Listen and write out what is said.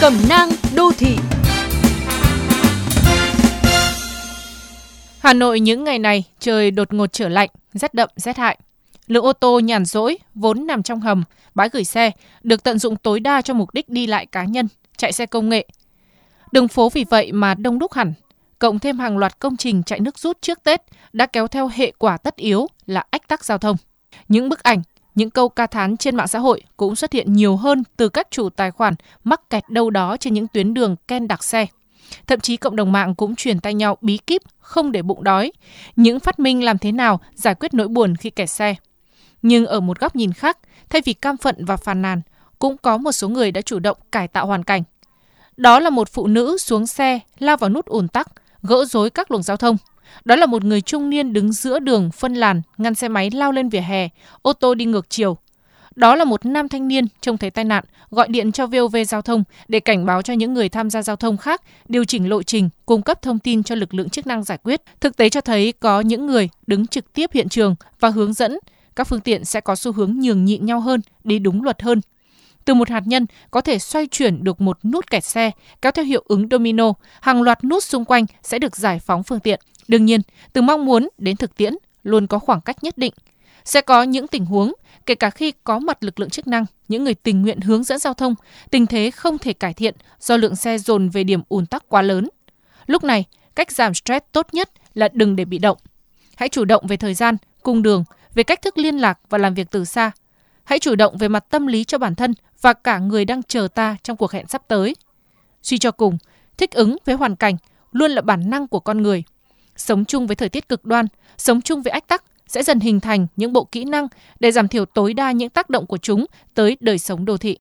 Cẩm nang đô thị Hà Nội những ngày này trời đột ngột trở lạnh, rét đậm, rét hại. Lượng ô tô nhàn rỗi vốn nằm trong hầm, bãi gửi xe được tận dụng tối đa cho mục đích đi lại cá nhân, chạy xe công nghệ. Đường phố vì vậy mà đông đúc hẳn, cộng thêm hàng loạt công trình chạy nước rút trước Tết đã kéo theo hệ quả tất yếu là ách tắc giao thông. Những bức ảnh, những câu ca thán trên mạng xã hội cũng xuất hiện nhiều hơn từ các chủ tài khoản mắc kẹt đâu đó trên những tuyến đường ken đặc xe. Thậm chí cộng đồng mạng cũng truyền tay nhau bí kíp không để bụng đói, những phát minh làm thế nào giải quyết nỗi buồn khi kẹt xe. Nhưng ở một góc nhìn khác, thay vì cam phận và phàn nàn, cũng có một số người đã chủ động cải tạo hoàn cảnh. Đó là một phụ nữ xuống xe, lao vào nút ùn tắc, gỡ rối các luồng giao thông. Đó là một người trung niên đứng giữa đường phân làn, ngăn xe máy lao lên vỉa hè, ô tô đi ngược chiều. Đó là một nam thanh niên trông thấy tai nạn, gọi điện cho VOV Giao thông để cảnh báo cho những người tham gia giao thông khác điều chỉnh lộ trình, cung cấp thông tin cho lực lượng chức năng giải quyết. Thực tế cho thấy có những người đứng trực tiếp hiện trường và hướng dẫn, các phương tiện sẽ có xu hướng nhường nhịn nhau hơn, đi đúng luật hơn. Từ một hạt nhân có thể xoay chuyển được một nút kẹt xe, kéo theo hiệu ứng domino, hàng loạt nút xung quanh sẽ được giải phóng phương tiện. Đương nhiên, từ mong muốn đến thực tiễn luôn có khoảng cách nhất định. Sẽ có những tình huống, kể cả khi có mặt lực lượng chức năng, những người tình nguyện hướng dẫn giao thông, tình thế không thể cải thiện do lượng xe dồn về điểm ùn tắc quá lớn. Lúc này, cách giảm stress tốt nhất là đừng để bị động. Hãy chủ động về thời gian, cung đường, về cách thức liên lạc và làm việc từ xa. Hãy chủ động về mặt tâm lý cho bản thân và cả người đang chờ ta trong cuộc hẹn sắp tới. Suy cho cùng, thích ứng với hoàn cảnh luôn là bản năng của con người. Sống chung với thời tiết cực đoan, sống chung với ách tắc sẽ dần hình thành những bộ kỹ năng để giảm thiểu tối đa những tác động của chúng tới đời sống đô thị.